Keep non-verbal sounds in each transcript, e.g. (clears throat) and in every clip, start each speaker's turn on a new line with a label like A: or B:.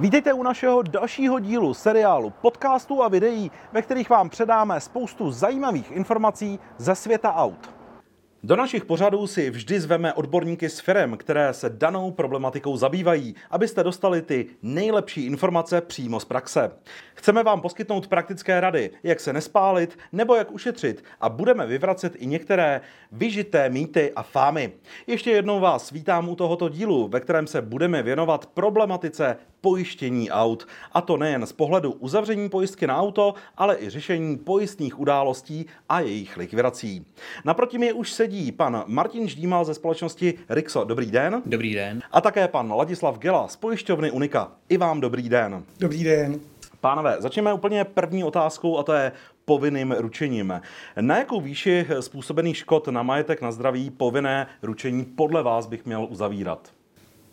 A: Vítejte u našeho dalšího dílu seriálu podcastů a videí, ve kterých vám předáme spoustu zajímavých informací ze světa aut. Do našich pořadů si vždy zveme odborníky s firem, které se danou problematikou zabývají, abyste dostali ty nejlepší informace přímo z praxe. Chceme vám poskytnout praktické rady, jak se nespálit nebo jak ušetřit a budeme vyvracet i některé vyžité mýty a fámy. Ještě jednou vás vítám u tohoto dílu, ve kterém se budeme věnovat problematice pojištění aut. A to nejen z pohledu uzavření pojistky na auto, ale i řešení pojistných událostí a jejich likvidací. Naproti mě už sedí pan Martin Ždímal ze společnosti Rixo. Dobrý den.
B: Dobrý den.
A: A také pan Ladislav Gela z pojišťovny Unika. I vám dobrý den.
C: Dobrý den.
A: Pánové, začneme úplně první otázkou a to je povinným ručením. Na jakou výši způsobených škod na majetek, na zdraví povinné ručení podle vás bych měl uzavírat?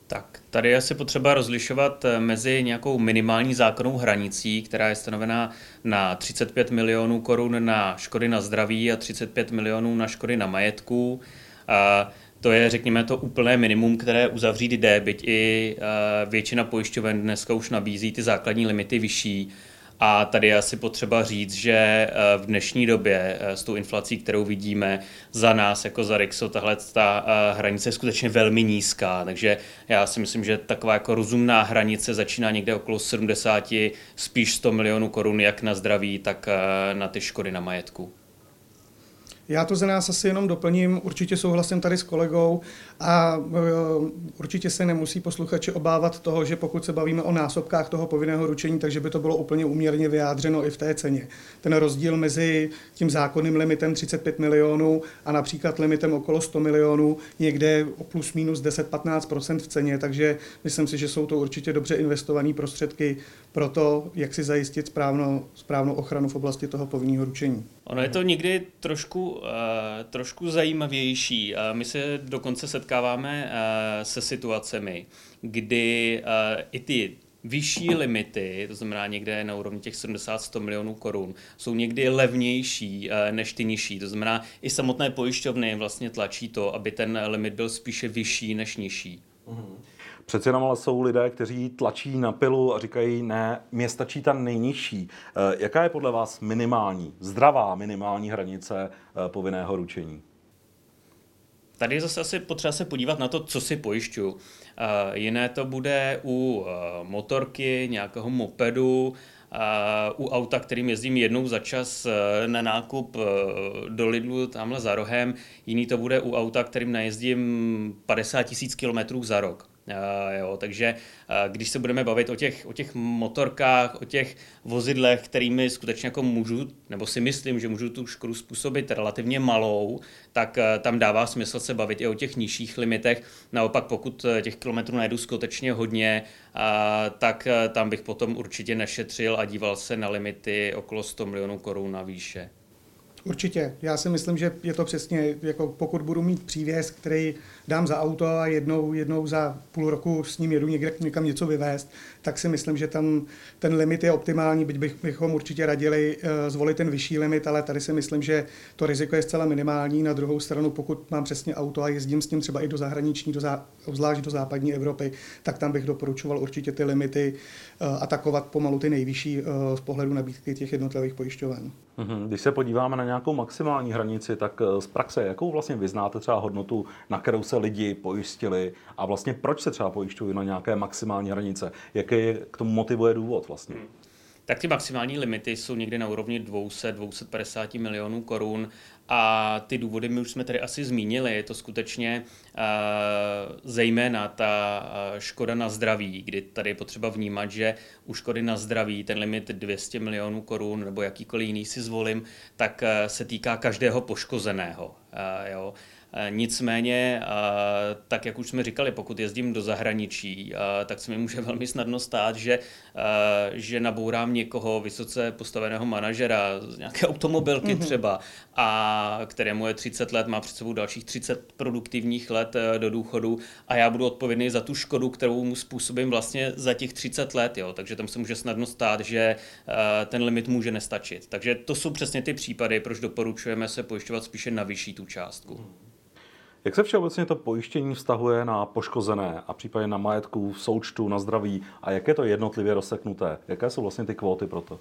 B: Tak, tady je asi potřeba rozlišovat eh, mezi nějakou minimální zákonnou hranicí, která je stanovená na 35 milionů korun na škody na zdraví a 35 milionů na škody na majetku. A to je, řekněme, to úplné minimum, které uzavřít jde, byť i eh, většina pojišťoven dneska už nabízí ty základní limity vyšší. A tady je asi potřeba říct, že eh, v dnešní době eh, s tou inflací, kterou vidíme za nás jako za Rixo, tahle ta eh, hranice je skutečně velmi nízká, takže já si myslím, že taková jako rozumná hranice začíná někde okolo 70, spíš 100 milionů korun, jak na zdraví, tak na ty škody na majetku.
C: Já to za nás asi jenom doplním, určitě souhlasím tady s kolegou a e, určitě se nemusí posluchači obávat toho, že pokud se bavíme o násobkách toho povinného ručení, takže by to bylo úplně uměrně vyjádřeno i v té ceně. Ten rozdíl mezi tím zákonným limitem 35 milionů a například limitem okolo 100 milionů někde o plus minus 10-15% v ceně, takže myslím si, že jsou to určitě dobře investované prostředky pro to, jak si zajistit správnou, správnou ochranu v oblasti toho povinného ručení.
B: Ono je to někdy trošku, uh, trošku zajímavější. Uh, my se dokonce setkáváme uh, se situacemi, kdy i ty vyšší limity, to znamená někde na úrovni těch 70-100 milionů korun, jsou někdy levnější než ty nižší. To znamená, i samotné pojišťovny vlastně tlačí to, aby ten limit byl spíše vyšší než nižší.
A: Mm-hmm. Přece jenom ale jsou lidé, kteří tlačí na pilu a říkají, ne, mě stačí ta nejnižší. Eh, jaká je podle vás minimální, zdravá minimální hranice eh, povinného ručení?
B: Tady je zase asi potřeba se podívat na to, co si pojišťuju. Eh, jiné to bude u motorky, nějakého mopedu, u auta, kterým jezdím jednou za čas na nákup do Lidlu tamhle za rohem. Jiný to bude u auta, kterým najezdím 50 tisíc kilometrů za rok. Uh, jo, takže uh, když se budeme bavit o těch, o těch motorkách, o těch vozidlech, kterými skutečně jako můžu, nebo si myslím, že můžu tu škodu způsobit relativně malou, tak uh, tam dává smysl se bavit i o těch nižších limitech. Naopak, pokud těch kilometrů najdu skutečně hodně, tak tam bych potom určitě nešetřil a díval se na limity okolo 100 milionů korun na výše.
C: Určitě. Já si myslím, že je to přesně, jako pokud budu mít přívěs, který dám za auto a jednou, jednou za půl roku s ním jedu někde, někam něco vyvést, tak si myslím, že tam ten limit je optimální, byť bych, bychom určitě radili uh, zvolit ten vyšší limit, ale tady si myslím, že to riziko je zcela minimální. Na druhou stranu, pokud mám přesně auto a jezdím s tím třeba i do zahraniční, do zá, obzvlášť do západní Evropy, tak tam bych doporučoval určitě ty limity uh, atakovat pomalu ty nejvyšší uh, z pohledu nabídky těch jednotlivých pojišťoven.
A: Mhm. Když se podíváme na nějakou maximální hranici, tak z praxe, jakou vlastně vyznáte třeba hodnotu, na kterou se lidi pojistili a vlastně proč se třeba pojišťují na nějaké maximální hranice? Jaký jaký k tomu motivuje důvod vlastně?
B: Tak ty maximální limity jsou někde na úrovni 200-250 milionů korun a ty důvody my už jsme tady asi zmínili. Je to skutečně uh, zejména ta uh, škoda na zdraví, kdy tady je potřeba vnímat, že u škody na zdraví ten limit 200 milionů korun nebo jakýkoliv jiný si zvolím, tak uh, se týká každého poškozeného. Uh, jo. Eh, nicméně, eh, tak jak už jsme říkali, pokud jezdím do zahraničí, eh, tak se mi může (laughs) velmi snadno stát, že, že nabourám někoho vysoce postaveného manažera z nějaké automobilky mm-hmm. třeba, a kterému je 30 let, má před sebou dalších 30 produktivních let do důchodu a já budu odpovědný za tu škodu, kterou mu způsobím vlastně za těch 30 let. Jo. Takže tam se může snadno stát, že ten limit může nestačit. Takže to jsou přesně ty případy, proč doporučujeme se pojišťovat spíše na vyšší tu částku.
A: Jak se všeobecně to pojištění vztahuje na poškozené a případně na majetku, v součtu, na zdraví a jak je to jednotlivě rozseknuté? Jaké jsou vlastně ty kvóty pro to?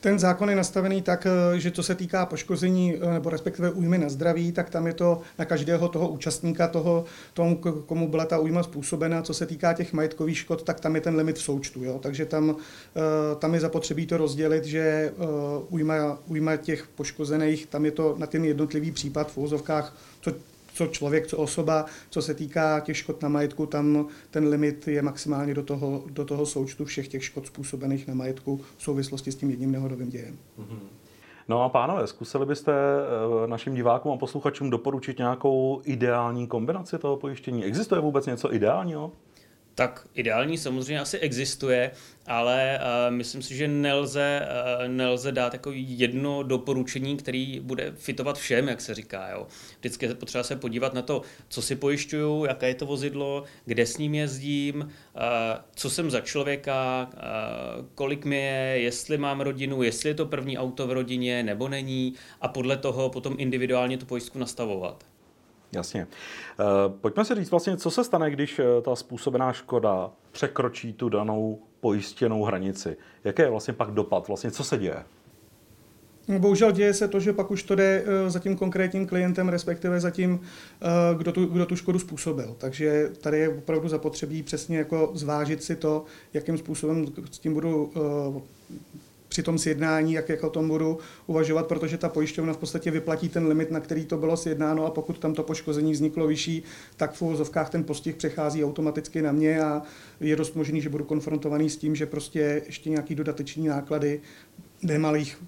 C: Ten zákon je nastavený tak, eh, že co se týká poškození eh, nebo respektive újmy na zdraví, tak tam je to na každého toho účastníka, toho, tomu, komu byla ta újma způsobena. Co se týká těch majetkových škod, tak tam je ten limit v součtu. Jo? Takže tam, eh, tam je zapotřebí to rozdělit, že újma, újma těch poškozených, tam je to na ten jednotlivý případ v úzovkách, co co člověk, co osoba, co se týká těch škod na majetku, tam ten limit je maximálně do toho, do toho součtu všech těch škod způsobených na majetku v souvislosti s tím jedním nehodovým dějem. Mm-hmm.
A: No a pánové, zkusili byste eh, našim divákům a posluchačům doporučit nějakou ideální kombinaci toho pojištění? Existuje vůbec něco ideálního?
B: Tak ideální samozřejmě asi existuje, ale uh, myslím si, že nelze, uh, nelze dát jako jedno doporučení, který bude fitovat všem, jak se říká. Jo. Vždycky je potřeba se podívat na to, co si pojišťuju, jaké je to vozidlo, kde s ním jezdím, uh, co jsem za člověka, uh, kolik mi je, jestli mám rodinu, jestli je to první auto v rodině nebo není a podle toho potom individuálně tu pojistku nastavovat.
A: Jasně. Eh, pojďme si říct vlastně, co se stane, když eh, ta způsobená škoda překročí tu danou pojistěnou hranici. Jaký je vlastně pak dopad? Vlastně co se děje?
C: No, bohužel děje se to, že pak už to jde eh, za tím konkrétním klientem, respektive za tím, kdo tu, kdo tu škodu způsobil. Takže tady je opravdu zapotřebí přesně jako zvážit si to, jakým způsobem s tím budu při tom sjednání, jak, jak o tom budu uvažovat, protože ta pojišťovna v podstatě vyplatí ten limit, na který to bylo sjednáno a pokud tam to poškození vzniklo vyšší, tak v uvozovkách ten postih přechází automaticky na mě a je dost možný, že budu konfrontovaný s tím, že prostě ještě nějaký dodateční náklady nemalých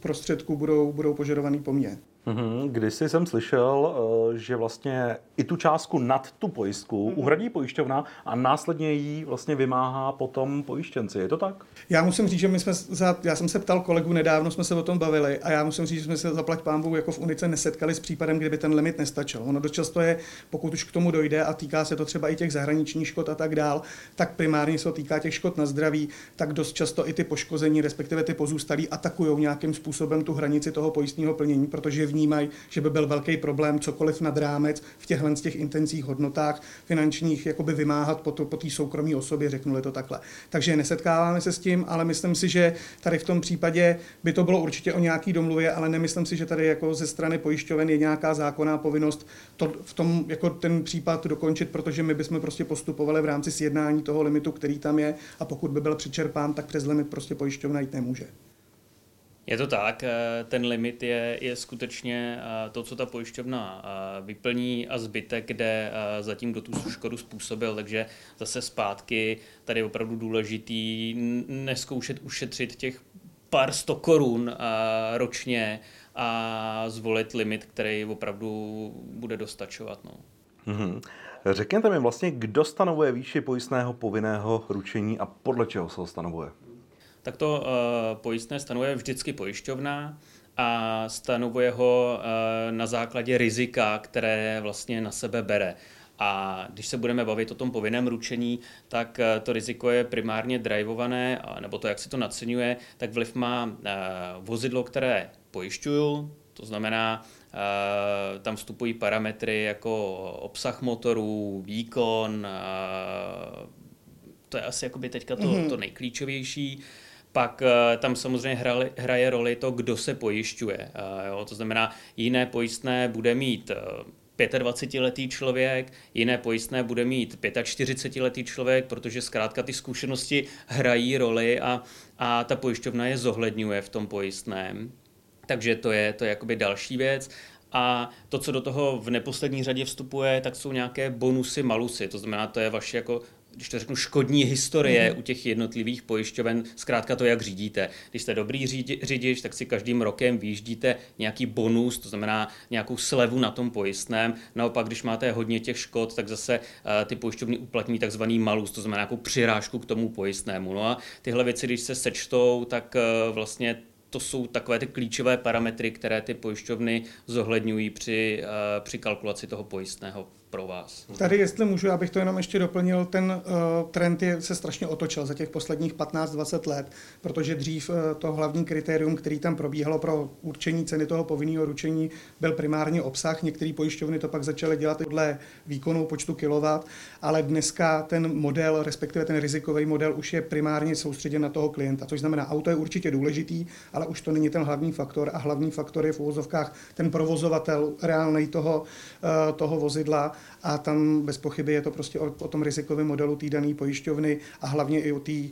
C: prostředků budou, budou požadovaný po mně.
A: Mm-hmm. Kdysi jsem slyšel, eh, že vlastně i tu částku nad tu pojistku mm-hmm. uhradí pojišťovna a následně ji vlastně vymáhá potom pojištěnci. Je to tak?
C: Já musím říct, že my jsme, za, já jsem se ptal kolegu, nedávno jsme se o tom bavili a já musím říct, že jsme se zaplať pámbu jako v Unice nesetkali s případem, kdyby ten limit nestačil. Ono dost často je, pokud už k tomu dojde a týká se to třeba i těch zahraničních škod a tak dál, tak primárně se to týká těch škod na zdraví, tak dost často i ty poškození, respektive ty pozůstalí, atakují nějakým způsobem tu hranici toho pojistního plnění, protože v vnímají, že by byl velký problém cokoliv nad rámec v těchhle z těch intenzích hodnotách finančních jakoby vymáhat po, to, po té soukromé osobě, řeknu to takhle. Takže nesetkáváme se s tím, ale myslím si, že tady v tom případě by to bylo určitě o nějaký domluvě, ale nemyslím si, že tady jako ze strany pojišťoven je nějaká zákonná povinnost to v tom jako ten případ dokončit, protože my bychom prostě postupovali v rámci sjednání toho limitu, který tam je a pokud by byl přečerpán, tak přes limit prostě pojišťovna jít nemůže.
B: Je to tak, eh, ten limit je, je skutečně eh, to, co ta pojišťovna eh, vyplní a zbytek, kde zatím do tu škodu způsobil, takže zase zpátky tady je opravdu důležitý neskoušet ušetřit těch pár sto korun ročně a zvolit limit, který opravdu bude dostačovat. No.
A: Mm-hmm. Řekněte mi vlastně, kdo stanovuje výši pojistného povinného ručení a podle čeho se ho stanovuje?
B: Tak to uh, pojistné stanovuje vždycky pojišťovna a stanovuje ho uh, na základě rizika, které vlastně na sebe bere. A když se budeme bavit o tom povinném ručení, tak uh, to riziko je primárně drivované, nebo to, jak se to naceňuje, tak vliv má vozidlo, které pojišťuju, to znamená, tam vstupují parametry jako obsah motorů, výkon, to je asi jakoby teďka to, mm-hmm. to nejklíčovější pak eh, tam samozřejmě hraje, roli to, kdo se pojišťuje. Eh, jo? To znamená, jiné pojistné bude mít 25-letý eh, člověk, jiné pojistné bude mít 45-letý člověk, protože zkrátka ty zkušenosti hrají roli a, a ta pojišťovna je zohledňuje v tom pojistném. Takže to je, to je jakoby další věc. A to, co do toho v neposlední řadě vstupuje, tak jsou nějaké bonusy, malusy. To znamená, to je vaše jako když to řeknu, škodní historie mm. u těch jednotlivých pojišťoven, zkrátka to, jak řídíte. Když jste dobrý řidič, tak si každým rokem vyjíždíte nějaký bonus, to znamená nějakou slevu na tom pojistném. Naopak, když máte hodně těch škod, tak zase uh, ty pojišťovny uplatní takzvaný malus, to znamená nějakou přirážku k tomu pojistnému. No a tyhle věci, když se sečtou, tak uh, vlastně to jsou takové ty klíčové parametry, které ty pojišťovny zohledňují při, uh, při kalkulaci toho pojistného. Pro vás.
C: Tady, jestli můžu, abych to jenom ještě doplnil, ten uh, trend je, se strašně otočil za těch posledních 15-20 let, protože dřív uh, to hlavní kritérium, který tam probíhalo pro určení ceny toho povinného ručení, byl primárně obsah. Některé pojišťovny to pak začaly dělat podle výkonu počtu kilovat, ale dneska ten model, respektive ten rizikový model, už je primárně soustředěn na toho klienta. Což znamená, auto je určitě důležitý, ale už to není ten hlavní faktor a hlavní faktor je v úvozovkách ten provozovatel reálnej toho, uh, toho vozidla a tam bez pochyby je to prostě o, o tom rizikovém modelu té dané pojišťovny a hlavně i o té eh,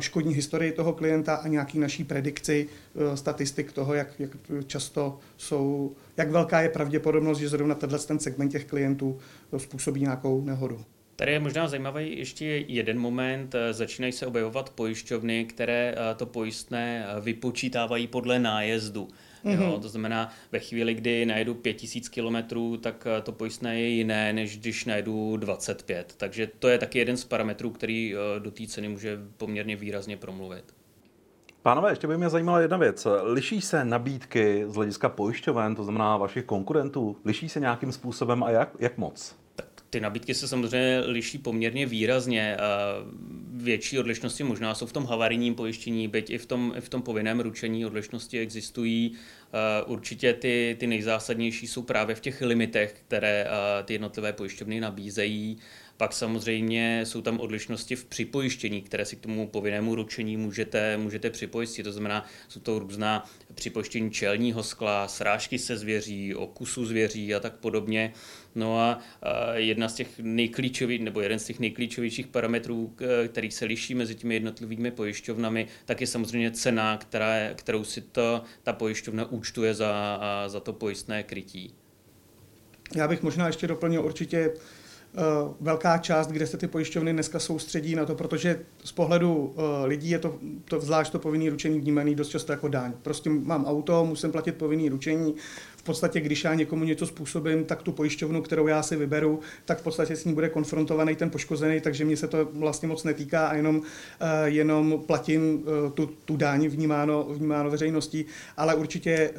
C: škodní historii toho klienta a nějaký naší predikci eh, statistik toho, jak, jak často jsou, jak velká je pravděpodobnost, že zrovna tenhle ten segment těch klientů eh, způsobí nějakou nehodu.
B: Tady je možná zajímavý ještě jeden moment. Začínají se objevovat pojišťovny, které to pojistné vypočítávají podle nájezdu. Mm-hmm. Jo, to znamená, ve chvíli, kdy najedu 5000 km, tak eh, to pojistné je jiné, než když najedu 25. Takže to je taky jeden z parametrů, který eh, do té ceny může poměrně výrazně promluvit.
A: Pánové, ještě by mě zajímala jedna věc. Liší se nabídky z hlediska pojišťoven, to znamená vašich konkurentů? Liší se nějakým způsobem a jak, jak moc?
B: Ty nabídky se samozřejmě liší poměrně výrazně. Větší odlišnosti možná jsou v tom havarijním pojištění, byť i v tom, i v tom povinném ručení odlišnosti existují. Určitě ty, ty nejzásadnější jsou právě v těch limitech, které ty jednotlivé pojišťovny nabízejí. Pak samozřejmě jsou tam odlišnosti v připojištění, které si k tomu povinnému ručení můžete, můžete připojistit. To znamená, jsou to různá připojištění čelního skla, srážky se zvěří, okusu zvěří a tak podobně. No a jedna z těch nejklíčových, nebo jeden z těch nejklíčovějších parametrů, který se liší mezi těmi jednotlivými pojišťovnami, tak je samozřejmě cena, která, kterou si to, ta pojišťovna účtuje za, za to pojistné krytí.
C: Já bych možná ještě doplnil určitě Eh, velká část, kde se ty pojišťovny dneska soustředí na to, protože z pohledu eh, lidí je to, to zvlášť to povinný ručení vnímaný dost často jako daň. Prostě mám auto, musím platit povinný ručení, podstatě, když já někomu něco způsobím, tak tu pojišťovnu, kterou já si vyberu, tak v podstatě s ní bude konfrontovaný ten poškozený, takže mě se to vlastně moc netýká a jenom, uh, jenom platím uh, tu, tu dáň vnímáno, vnímáno veřejností, ale určitě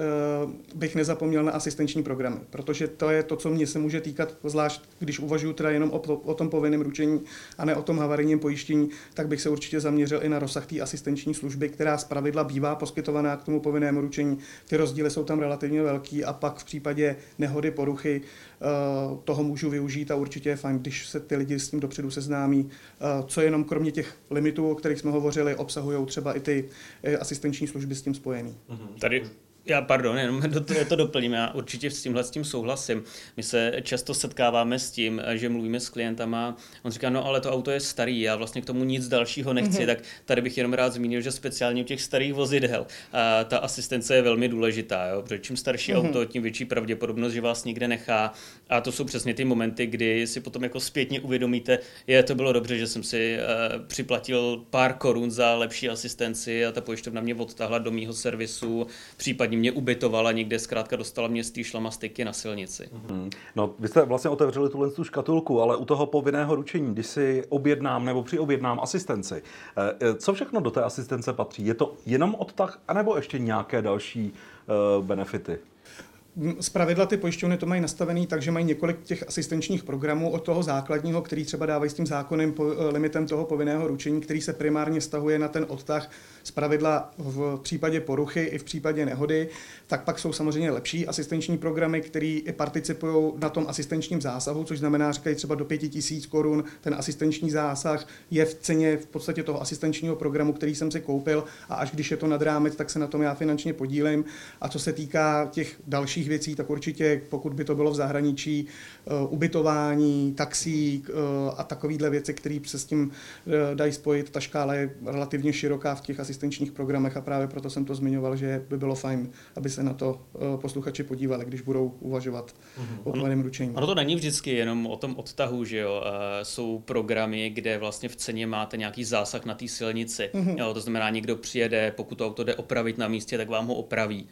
C: uh, bych nezapomněl na asistenční programy, protože to je to, co mě se může týkat, zvlášť když uvažuji teda jenom o, o tom povinném ručení a ne o tom havarijním pojištění, tak bych se určitě zaměřil i na rozsah té asistenční služby, která zpravidla bývá poskytovaná k tomu povinnému ručení. Ty rozdíly jsou tam relativně velký a pak v případě nehody, poruchy eh, toho můžu využít a určitě je fajn, když se ty lidi s tím dopředu seznámí, eh, co jenom kromě těch limitů, o kterých jsme hovořili, obsahují třeba i ty eh, asistenční služby s tím spojený.
B: Tady já, pardon, jenom (laughs) to, to doplním, já určitě s tímhle s tím souhlasím. My se často setkáváme s tím, že mluvíme s klientama, on říká, no ale to auto je starý, já vlastně k tomu nic dalšího nechci, mm-hmm. tak tady bych jenom rád zmínil, že speciálně u těch starých vozidel a ta asistence je velmi důležitá, jo? protože čím starší mm-hmm. auto, tím větší pravděpodobnost, že vás někde nechá a to jsou přesně ty momenty, kdy si potom jako zpětně uvědomíte, je to bylo dobře, že jsem si uh, připlatil pár korun za lepší asistenci a ta pojišťovna mě odtahla do mýho servisu, případně případně mě ubytovala někde, zkrátka dostala mě z té šlamastiky na silnici.
A: Mm-hmm. No, vy jste vlastně otevřeli tuhle tu škatulku, ale u toho povinného ručení, když si objednám nebo přiobjednám asistenci, eh, eh, co všechno do té asistence patří? Je to jenom odtah, anebo ještě nějaké další uh, benefity?
C: Z pravidla ty pojišťovny to mají nastavený tak, že mají několik těch asistenčních programů od toho základního, který třeba dávají s tím zákonem po, limitem toho povinného ručení, který se primárně stahuje na ten odtah z pravidla v případě poruchy i v případě nehody, tak pak jsou samozřejmě lepší asistenční programy, které i participují na tom asistenčním zásahu, což znamená, říkají třeba do 5000 korun, ten asistenční zásah je v ceně v podstatě toho asistenčního programu, který jsem si koupil a až když je to nad rámec, tak se na tom já finančně podílím. A co se týká těch dalších věcí, tak určitě, pokud by to bylo v zahraničí, uh, ubytování, taxík uh, a takovéhle věci, které se s tím uh, dají spojit, ta škála je relativně široká v těch asistenčních asistenčních programech a právě proto jsem to zmiňoval, že by bylo fajn, aby se na to eh, posluchači podívali, když budou uvažovat mm-hmm. o povinném ručení.
B: Ono to není vždycky jenom o tom odtahu, že jo. Eh, jsou programy, kde vlastně v ceně máte nějaký zásah na té silnici. Mm-hmm. Jo, to znamená, někdo přijede, pokud to auto jde opravit na místě, tak vám ho opraví.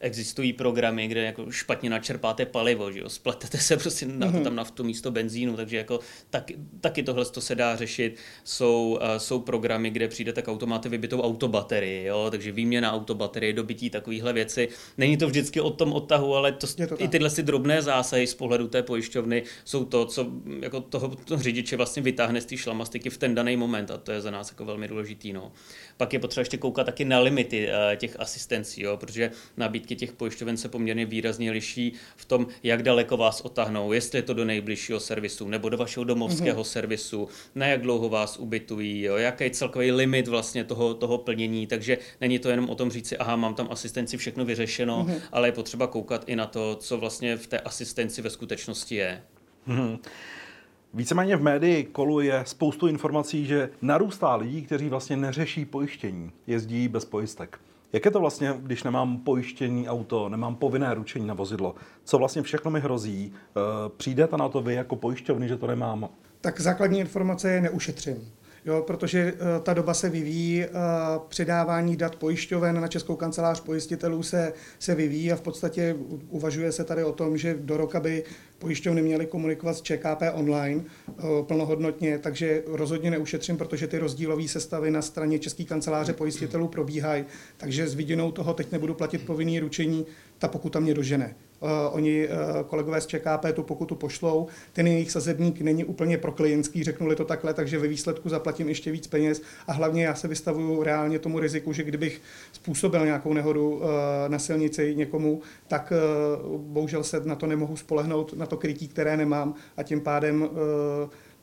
B: Existují programy, kde jako špatně načerpáte palivo, že jo, spletete se prostě na to mhm. tam naftu místo benzínu, takže jako tak, taky tohle to se dá řešit. Jsou, uh, jsou programy, kde přijdete k automáty vybitou autobaterii, jo, takže výměna autobaterie, dobytí takovýchhle věci. Není to vždycky o tom odtahu, ale to, to i tyhle si drobné zásahy z pohledu té pojišťovny jsou to, co jako toho, toho řidiče vlastně vytáhne z té šlamastiky v ten daný moment a to je za nás jako velmi důležitý. No. Pak je potřeba ještě koukat taky na limity uh, těch asistencí, jo, protože nabídky těch pojišťoven se poměrně výrazně liší v tom, jak daleko vás otahnou, jestli je to do nejbližšího servisu nebo do vašeho domovského mm-hmm. servisu, na jak dlouho vás ubytují, jo, jaký je celkový limit vlastně toho, toho plnění, takže není to jenom o tom říci, aha, mám tam asistenci, všechno vyřešeno, mm-hmm. ale je potřeba koukat i na to, co vlastně v té asistenci ve skutečnosti je. Mm-hmm.
A: Víceméně v médii koluje spoustu informací, že narůstá lidí, kteří vlastně neřeší pojištění, jezdí bez pojistek. Jak je to vlastně, když nemám pojištění auto, nemám povinné ručení na vozidlo? Co vlastně všechno mi hrozí? Eh, přijdete na to vy jako pojišťovny, že to nemám?
C: Tak základní informace je neušetřím jo, protože uh, ta doba se vyvíjí, uh, předávání dat pojišťoven na Českou kancelář pojistitelů se, se vyvíjí a v podstatě uvažuje se tady o tom, že do roka by pojišťovny měly komunikovat s ČKP online uh, plnohodnotně, takže rozhodně neušetřím, protože ty rozdílové sestavy na straně České kanceláře pojistitelů probíhají, takže s vidinou toho teď nebudu platit povinný ručení, ta pokuta mě dožene. Uh, oni, uh, kolegové z ČKP, tu pokutu pošlou. Ten jejich sazebník není úplně pro klientský, řeknuli to takhle, takže ve výsledku zaplatím ještě víc peněz a hlavně já se vystavuju reálně tomu riziku, že kdybych způsobil nějakou nehodu uh, na silnici někomu, tak bohužel se na to nemohu spolehnout, na to krytí, které nemám a tím pádem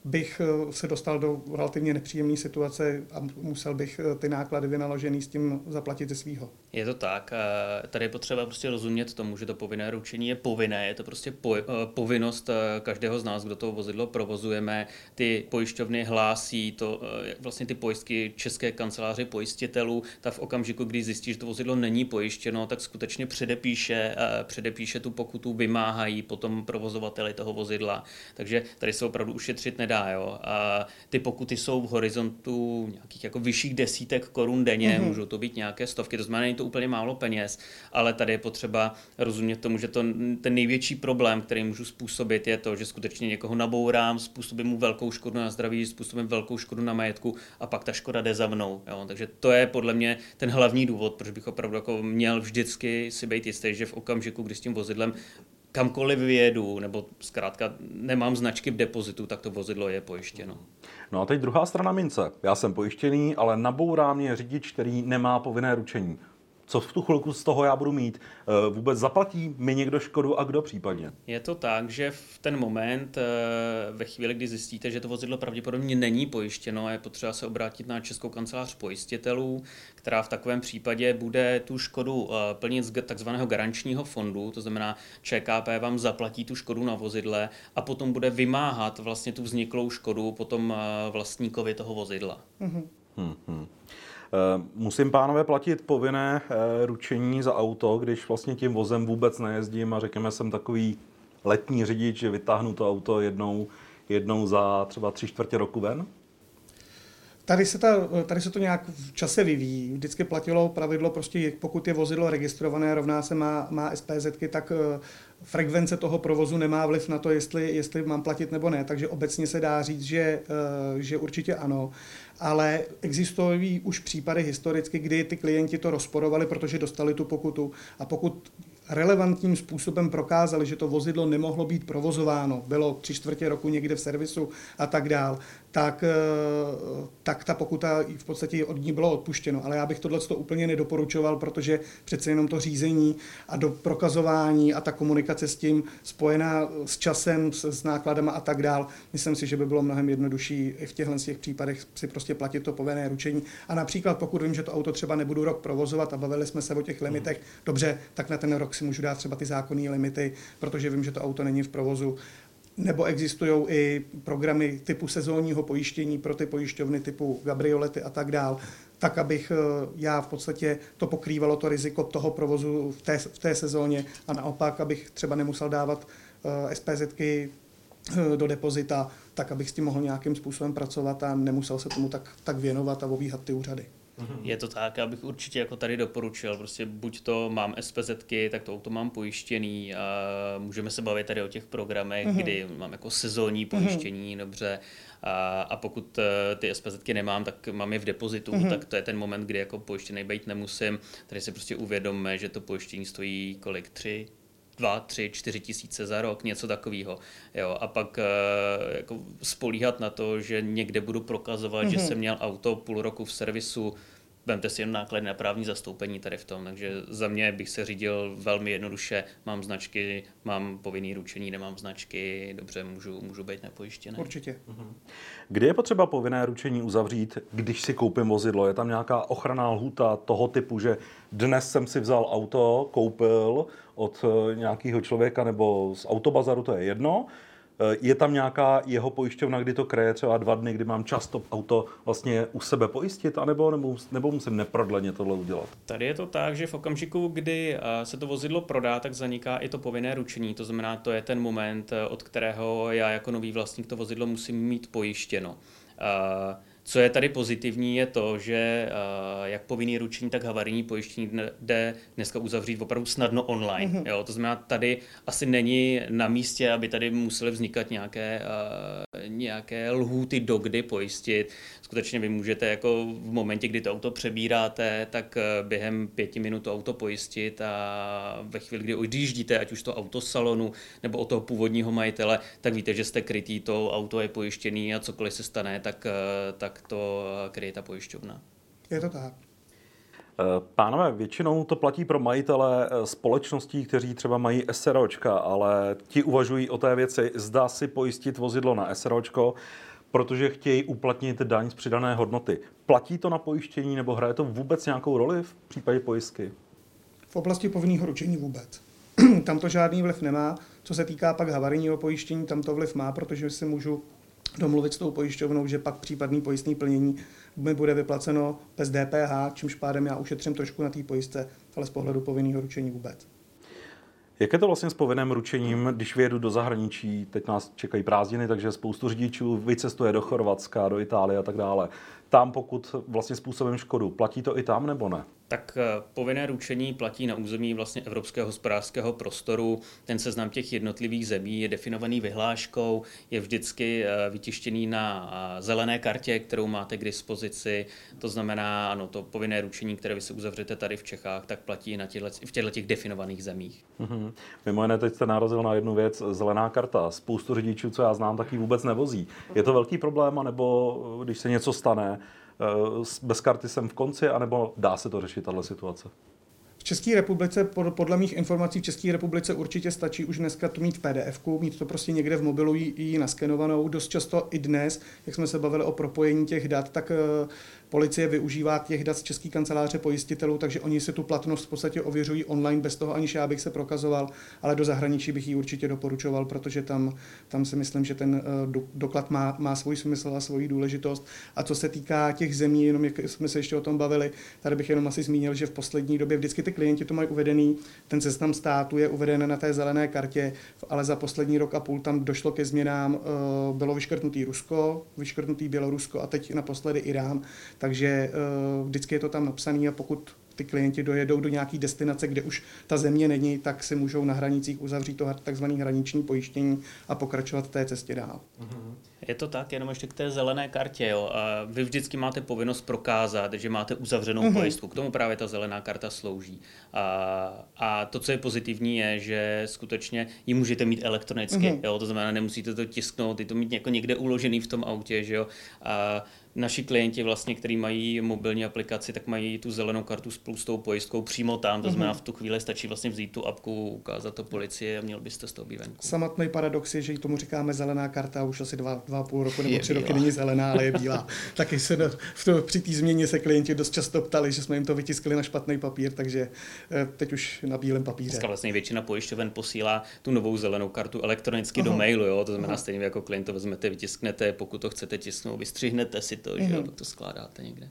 C: bych eh, se dostal do relativně nepříjemné situace a musel bych eh, ty náklady vynaložený s tím zaplatit ze svého.
B: Je to tak. Tady je potřeba prostě rozumět tomu, že to povinné ručení je povinné. Je to prostě po, eh, povinnost každého z nás, kdo to vozidlo provozujeme. Ty pojišťovny hlásí to, vlastně ty pojistky České kanceláře pojistitelů, tak v okamžiku, kdy zjistí, že to vozidlo není pojištěno, tak skutečně předepíše, předepíše tu pokutu, vymáhají potom provozovateli toho vozidla. Takže tady se opravdu ušetřit nedá nedá. Jo? A ty pokuty jsou v horizontu nějakých jako vyšších desítek korun denně, mm-hmm. můžou to být nějaké stovky, to znamená, není to úplně málo peněz, ale tady je potřeba rozumět tomu, že to, ten největší problém, který můžu způsobit, je to, že skutečně někoho nabourám, způsobím mu velkou škodu na zdraví, způsobím velkou škodu na majetku a pak ta škoda jde za mnou. Jo? Takže to je podle mě ten hlavní důvod, proč bych opravdu jako měl vždycky si být jistý, že v okamžiku, kdy s tím vozidlem kamkoliv vyjedu, nebo zkrátka nemám značky v depozitu, tak to vozidlo je pojištěno.
A: No a teď druhá strana mince. Já jsem pojištěný, ale nabourá mě řidič, který nemá povinné ručení co v tu chvilku z toho já budu mít? Eh, vůbec zaplatí mi někdo škodu a kdo případně?
B: Je to tak, že v ten moment, eh, ve chvíli, kdy zjistíte, že to vozidlo pravděpodobně není pojištěno a je potřeba se obrátit na Českou kancelář pojistitelů, která v takovém případě bude tu škodu eh, plnit z takzvaného garančního fondu, to znamená ČKP vám zaplatí tu škodu na vozidle a potom bude vymáhat vlastně tu vzniklou škodu potom vlastníkovi toho vozidla. Mm-hmm. Hmm.
A: Eh, musím, pánové, platit povinné eh, ručení za auto, když vlastně tím vozem vůbec nejezdím a řekněme, jsem takový letní řidič, že vytáhnu to auto jednou, jednou za třeba tři čtvrtě roku ven?
C: Tady se, ta, tady se to nějak v čase vyvíjí. Vždycky platilo pravidlo, prostě pokud je vozidlo registrované, rovná se má, má SPZ, tak eh, frekvence toho provozu nemá vliv na to, jestli, jestli mám platit nebo ne. Takže obecně se dá říct, že, že určitě ano ale existují už případy historicky, kdy ty klienti to rozporovali, protože dostali tu pokutu. A pokud relevantním způsobem prokázali, že to vozidlo nemohlo být provozováno, bylo tři čtvrtě roku někde v servisu a tak dál, tak, eh, tak ta pokuta v podstatě od ní bylo odpuštěno. Ale já bych tohle úplně nedoporučoval, protože přece jenom to řízení a do prokazování a ta komunikace s tím spojená s časem, s, s nákladama a tak dál, myslím si, že by bylo mnohem jednodušší i v těchto těch případech si prostě platit to povinné ručení. A například pokud vím, že to auto třeba nebudu rok provozovat a bavili jsme se o těch limitech, dobře, tak na ten rok si můžu dát třeba ty zákonné limity, protože vím, že to auto není v provozu nebo existují i programy typu sezónního pojištění pro ty pojišťovny typu gabriolety a tak dál, tak abych eh, já v podstatě to pokrývalo to riziko toho provozu v té, v té sezóně a naopak, abych třeba nemusel dávat uh, SPZky uh, do depozita, tak abych s tím mohl nějakým způsobem pracovat a nemusel se tomu tak, tak věnovat a obíhat ty úřady.
B: Je to tak, já bych určitě jako tady doporučil, prostě buď to mám SPZky, tak to auto mám pojištěný a můžeme se bavit tady o těch programech, mm-hmm. kdy mám jako sezónní pojištění, mm-hmm. dobře, a, a pokud eh, ty SPZky nemám, tak mám je v depozitu, mm-hmm. tak to je ten moment, kdy jako pojištěný být nemusím. Tady si prostě uvědomme, že to pojištění stojí kolik? Tři, dva, tři, čtyři tisíce za rok, něco takového. Jo, a pak uh, jako spolíhat na to, že někde budu prokazovat, mm-hmm. že mhm. jsem měl auto půl roku v servisu, vemte si jen náklady na právní zastoupení tady v tom. Takže za mě bych se řídil velmi jednoduše. Mám značky, mám povinný ručení, nemám značky, dobře, můžu, můžu být nepojištěný.
C: Určitě.
A: Mhm. Kdy je potřeba povinné ručení uzavřít, když si koupím vozidlo? Je tam nějaká ochranná lhuta toho typu, že dnes jsem si vzal auto, koupil od eh, nějakého člověka nebo z autobazaru, to je jedno, je tam nějaká jeho pojišťovna, kdy to kreje třeba dva dny, kdy mám často auto vlastně u sebe pojistit, anebo nebo, nebo musím neprodleně tohle udělat?
B: Tady je to tak, že v okamžiku, kdy eh, se to vozidlo prodá, tak zaniká i to povinné ručení. To znamená, to je ten moment, eh, od kterého já jako nový vlastník to vozidlo musím mít pojištěno. Co je tady pozitivní, je to, že uh, jak povinný ručení, tak havarijní pojištění jde dneska uzavřít opravdu snadno online. Mm-hmm. Jo? To znamená, tady asi není na místě, aby tady musely vznikat nějaké, uh, nějaké lhůty, do kdy pojistit. Skutečně vy můžete jako v momentě, kdy to auto přebíráte, tak uh, během pěti minut to auto pojistit a ve chvíli, kdy odjíždíte, ať už to auto z salonu nebo od toho původního majitele, tak víte, že jste krytý, to auto je pojištěný a cokoliv se stane, tak, uh, tak to kryje ta pojišťovna.
C: Je to tak.
A: Eh, pánové, většinou to platí pro majitele eh, společností, kteří třeba mají SROčka, ale ti uvažují o té věci, zda si pojistit vozidlo na SROčko, protože chtějí uplatnit daň z přidané hodnoty. Platí to na pojištění nebo hraje to vůbec nějakou roli v případě pojistky?
C: V oblasti povinného ručení vůbec. (clears throat) tam to žádný vliv nemá. Co se týká pak havarijního pojištění, tam to vliv má, protože si můžu domluvit s tou pojišťovnou, že pak případný pojistný plnění mi bude vyplaceno bez DPH, čímž pádem já ušetřím trošku na té pojistce, ale z pohledu povinného ručení vůbec.
A: Jak je to vlastně s povinným ručením, když vyjedu do zahraničí, teď nás čekají prázdniny, takže spoustu řidičů vycestuje do Chorvatska, do Itálie a tak dále. Tam pokud vlastně způsobím škodu, platí to i tam nebo ne?
B: tak eh, povinné ručení platí na území vlastně Evropského hospodářského prostoru. Ten seznam těch jednotlivých zemí je definovaný vyhláškou, je vždycky eh, vytištěný na eh, zelené kartě, kterou máte k dispozici. To znamená, ano, to povinné ručení, které vy si uzavřete tady v Čechách, tak platí na těchto, v těchto těch definovaných zemích.
A: Mm-hmm. Mimo jiné, teď jste narazil na jednu věc, zelená karta. Spoustu řidičů, co já znám, taky vůbec nevozí. Je to velký problém, nebo když se něco stane, bez karty jsem v konci, anebo dá se to řešit, tahle situace?
C: České republice, podle mých informací v České republice určitě stačí už dneska to mít v pdf mít to prostě někde v mobilu jí naskenovanou. Dost často i dnes, jak jsme se bavili o propojení těch dat, tak eh, Policie využívá těch dat z České kanceláře pojistitelů, takže oni si tu platnost v podstatě ověřují online bez toho, aniž já bych se prokazoval, ale do zahraničí bych ji určitě doporučoval, protože tam, tam si myslím, že ten eh, doklad má, má svůj smysl a svoji důležitost. A co se týká těch zemí, jenom jak jsme se ještě o tom bavili, tady bych jenom asi zmínil, že v poslední době vždycky ty klienti to mají uvedený, ten seznam státu je uveden na té zelené kartě, ale za poslední rok a půl tam došlo ke změnám, eh, bylo vyškrtnutý Rusko, vyškrtnutý Bělorusko a teď naposledy Irán. Takže eh, vždycky je to tam napsané a pokud ty klienti dojedou do nějaké destinace, kde už ta země není, tak si můžou na hranicích uzavřít to takzvané hraniční pojištění a pokračovat v té cestě dál.
B: Je to tak, jenom ještě k té zelené kartě. Jo. Vy vždycky máte povinnost prokázat, že máte uzavřenou mm-hmm. pojistku. K tomu právě ta zelená karta slouží. A, a to, co je pozitivní, je, že skutečně ji můžete mít elektronicky. Mm-hmm. Jo. To znamená, nemusíte to tisknout, je to mít jako někde uložený v tom autě. Že jo. A naši klienti, vlastně, kteří mají mobilní aplikaci, tak mají tu zelenou kartu spolu s tou pojistkou přímo tam. To znamená, mhm. v tu chvíli stačí vlastně vzít tu apku, ukázat to policii a měl byste z toho být venku.
C: Samotný paradox je, že tomu říkáme zelená karta, už asi dva, dva půl roku nebo je tři bílá. roky není zelená, ale je bílá. (laughs) Taky se do, v to, při té změně se klienti dost často ptali, že jsme jim to vytiskli na špatný papír, takže eh, teď už na bílém papíře.
B: Dneska vlastně většina pojišťoven posílá tu novou zelenou kartu elektronicky Aha. do mailu, jo? to znamená, Aha. stejně jako klient to vezmete, vytisknete, pokud to chcete tisknout, vystřihnete si to, že jo, to skládáte někde.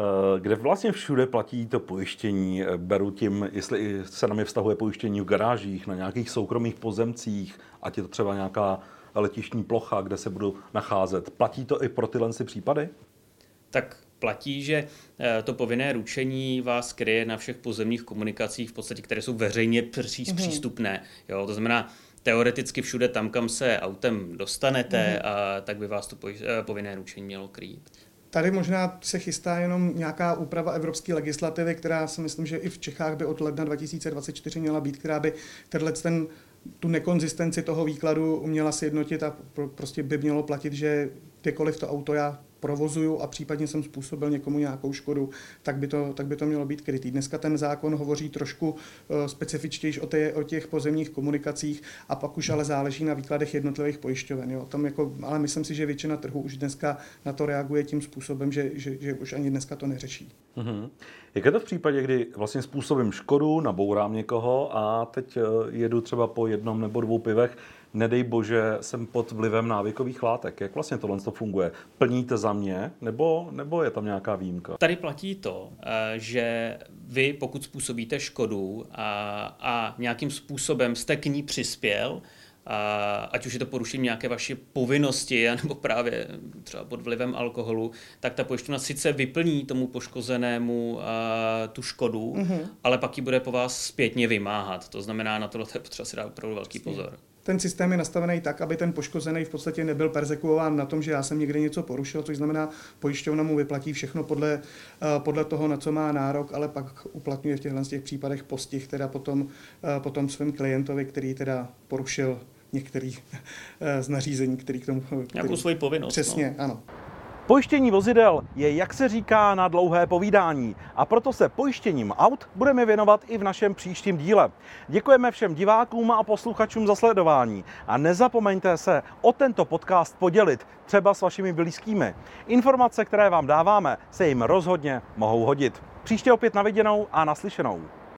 A: Eh, kde vlastně všude platí to pojištění? Eh, beru tím, jestli se na mě vztahuje pojištění v garážích, na nějakých soukromých pozemcích, ať je to třeba nějaká letišní plocha, kde se budu nacházet. Platí to i pro tyhle případy?
B: Tak platí, že eh, to povinné ručení vás kryje na všech pozemních komunikacích, v podstatě, které jsou veřejně mhm. přístupné. Jo, to znamená, teoreticky všude tam, kam se autem dostanete, mm-hmm. a, tak by vás to povinné ručení mělo krýt.
C: Tady možná se chystá jenom nějaká úprava evropské legislativy, která si myslím, že i v Čechách by od ledna 2024 měla být, která by tenhle ten tu nekonzistenci toho výkladu uměla sjednotit a prostě by mělo platit, že kdykoliv to auto já provozuju a případně jsem způsobil někomu nějakou škodu, tak by to, tak by to mělo být krytý. Dneska ten zákon hovoří trošku uh, specifičtěji o, o těch pozemních komunikacích a pak už ale záleží na výkladech jednotlivých pojišťoven. Jo. Tam jako, ale myslím si, že většina trhu už dneska na to reaguje tím způsobem, že, že, že už ani dneska to neřeší.
A: Mm-hmm. Jak je to v případě, kdy vlastně způsobím škodu, nabourám někoho a teď eh, jedu třeba po jednom nebo dvou pivech, nedej bože, jsem pod vlivem návykových látek. Jak vlastně tohle to funguje? Plníte za mě, nebo, nebo je tam nějaká výjimka?
B: Tady platí to, eh, že vy, pokud způsobíte škodu a, a nějakým způsobem jste k ní přispěl, a ať už je to porušení nějaké vaše povinnosti, (laughs) nebo právě třeba pod vlivem alkoholu, tak ta pojišťovna sice vyplní tomu poškozenému uh, tu škodu, mm-hmm. ale pak ji bude po vás zpětně vymáhat. To znamená, na tohle je potřeba si dát opravdu velký pozor
C: ten systém je nastavený tak, aby ten poškozený v podstatě nebyl persekuován na tom, že já jsem někde něco porušil, což znamená, pojišťovna mu vyplatí všechno podle, eh, podle toho, na co má nárok, ale pak uplatňuje v těchto těch případech postih teda potom, eh, potom svým klientovi, který teda porušil některý (laughs) eh, z nařízení, který k tomu... Který,
B: Nějakou svoji povinnost.
C: Přesně,
B: no.
C: ano.
A: Pojištění vozidel je, jak se říká, na dlouhé povídání a proto se pojištěním aut budeme věnovat i v našem příštím díle. Děkujeme všem divákům a posluchačům za sledování a nezapomeňte se o tento podcast podělit, třeba s vašimi blízkými. Informace, které vám dáváme, se jim rozhodně mohou hodit. Příště opět na viděnou a naslyšenou.